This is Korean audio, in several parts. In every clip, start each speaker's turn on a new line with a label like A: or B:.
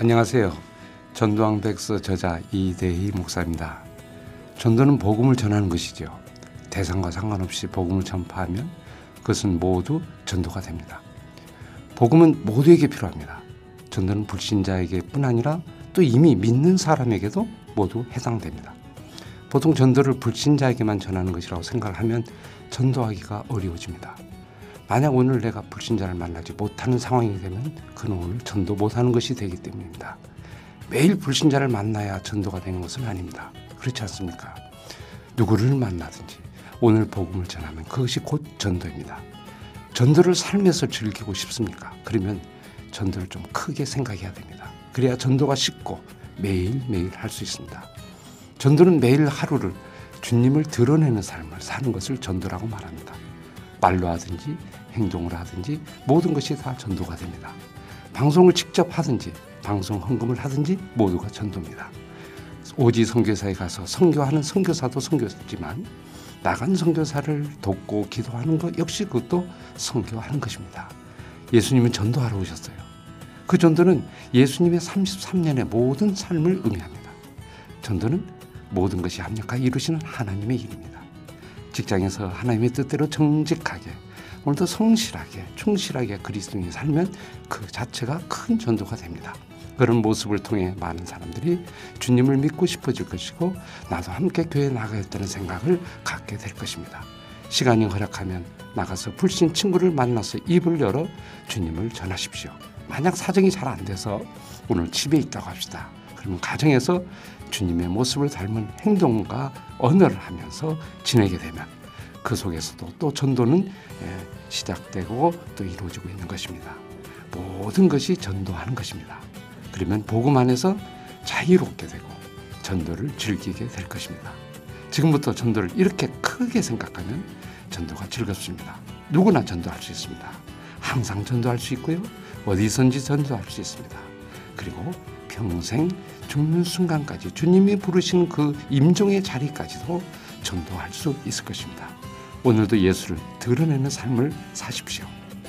A: 안녕하세요. 전도왕 백서 저자 이대희 목사입니다. 전도는 복음을 전하는 것이죠. 대상과 상관없이 복음을 전파하면 그것은 모두 전도가 됩니다. 복음은 모두에게 필요합니다. 전도는 불신자에게뿐 아니라 또 이미 믿는 사람에게도 모두 해당됩니다. 보통 전도를 불신자에게만 전하는 것이라고 생각하면 전도하기가 어려워집니다. 만약 오늘 내가 불신자를 만나지 못하는 상황이 되면 그는 오늘 전도 못하는 것이 되기 때문입니다. 매일 불신자를 만나야 전도가 되는 것은 아닙니다. 그렇지 않습니까? 누구를 만나든지 오늘 복음을 전하면 그것이 곧 전도입니다. 전도를 삶에서 즐기고 싶습니까? 그러면 전도를 좀 크게 생각해야 됩니다. 그래야 전도가 쉽고 매일매일 할 수 있습니다. 전도는 매일 하루를 주님을 드러내는 삶을 사는 것을 전도라고 말합니다. 말로 하든지 행동을 하든지 모든 것이 다 전도가 됩니다. 방송을 직접 하든지 방송 헌금을 하든지 모두가 전도입니다. 오지 선교사에 가서 선교하는 선교사도 선교지만 나간 선교사를 돕고 기도하는 것 역시 그것도 선교하는 것입니다. 예수님은 전도하러 오셨어요. 그 전도는 예수님의 33년의 모든 삶을 의미합니다. 전도는 모든 것이 합력하 이루시는 하나님의 일입니다. 직장에서 하나님의 뜻대로 정직하게 오늘도 성실하게 충실하게 그리스도인이 살면 그 자체가 큰 전도가 됩니다. 그런 모습을 통해 많은 사람들이 주님을 믿고 싶어질 것이고 나도 함께 교회에 나가야겠다는 생각을 갖게 될 것입니다. 시간이 허락하면 나가서 불신 친구를 만나서 입을 열어 주님을 전하십시오. 만약 사정이 잘 안 돼서 오늘 집에 있다고 합시다. 그러면 가정에서 주님의 모습을 닮은 행동과 언어를 하면서 지내게 되면 그 속에서도 또 전도는 예, 시작되고 또 이루어지고 있는 것입니다. 모든 것이 전도하는 것입니다. 그러면 복음 안에서 자유롭게 되고 전도를 즐기게 될 것입니다. 지금부터 전도를 이렇게 크게 생각하면 전도가 즐겁습니다. 누구나 전도할 수 있습니다. 항상 전도할 수 있고요. 어디선지 전도할 수 있습니다. 그리고 평생 죽는 순간까지 주님이 부르신 그 임종의 자리까지도 전도할 수 있을 것입니다. 오늘도 예수를 드러내는 삶을 사십시오.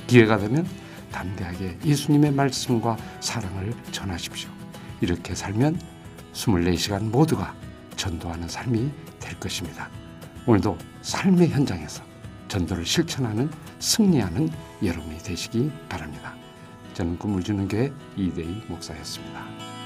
A: 기회가 되면 담대하게 예수님의 말씀과 사랑을 전하십시오. 이렇게 살면 24시간 모두가 전도하는 삶이 될 것입니다. 오늘도 삶의 현장에서 전도를 실천하는 승리하는 여러분이 되시기 바랍니다. 저는 꿈을 주는 교회 이대희 목사였습니다.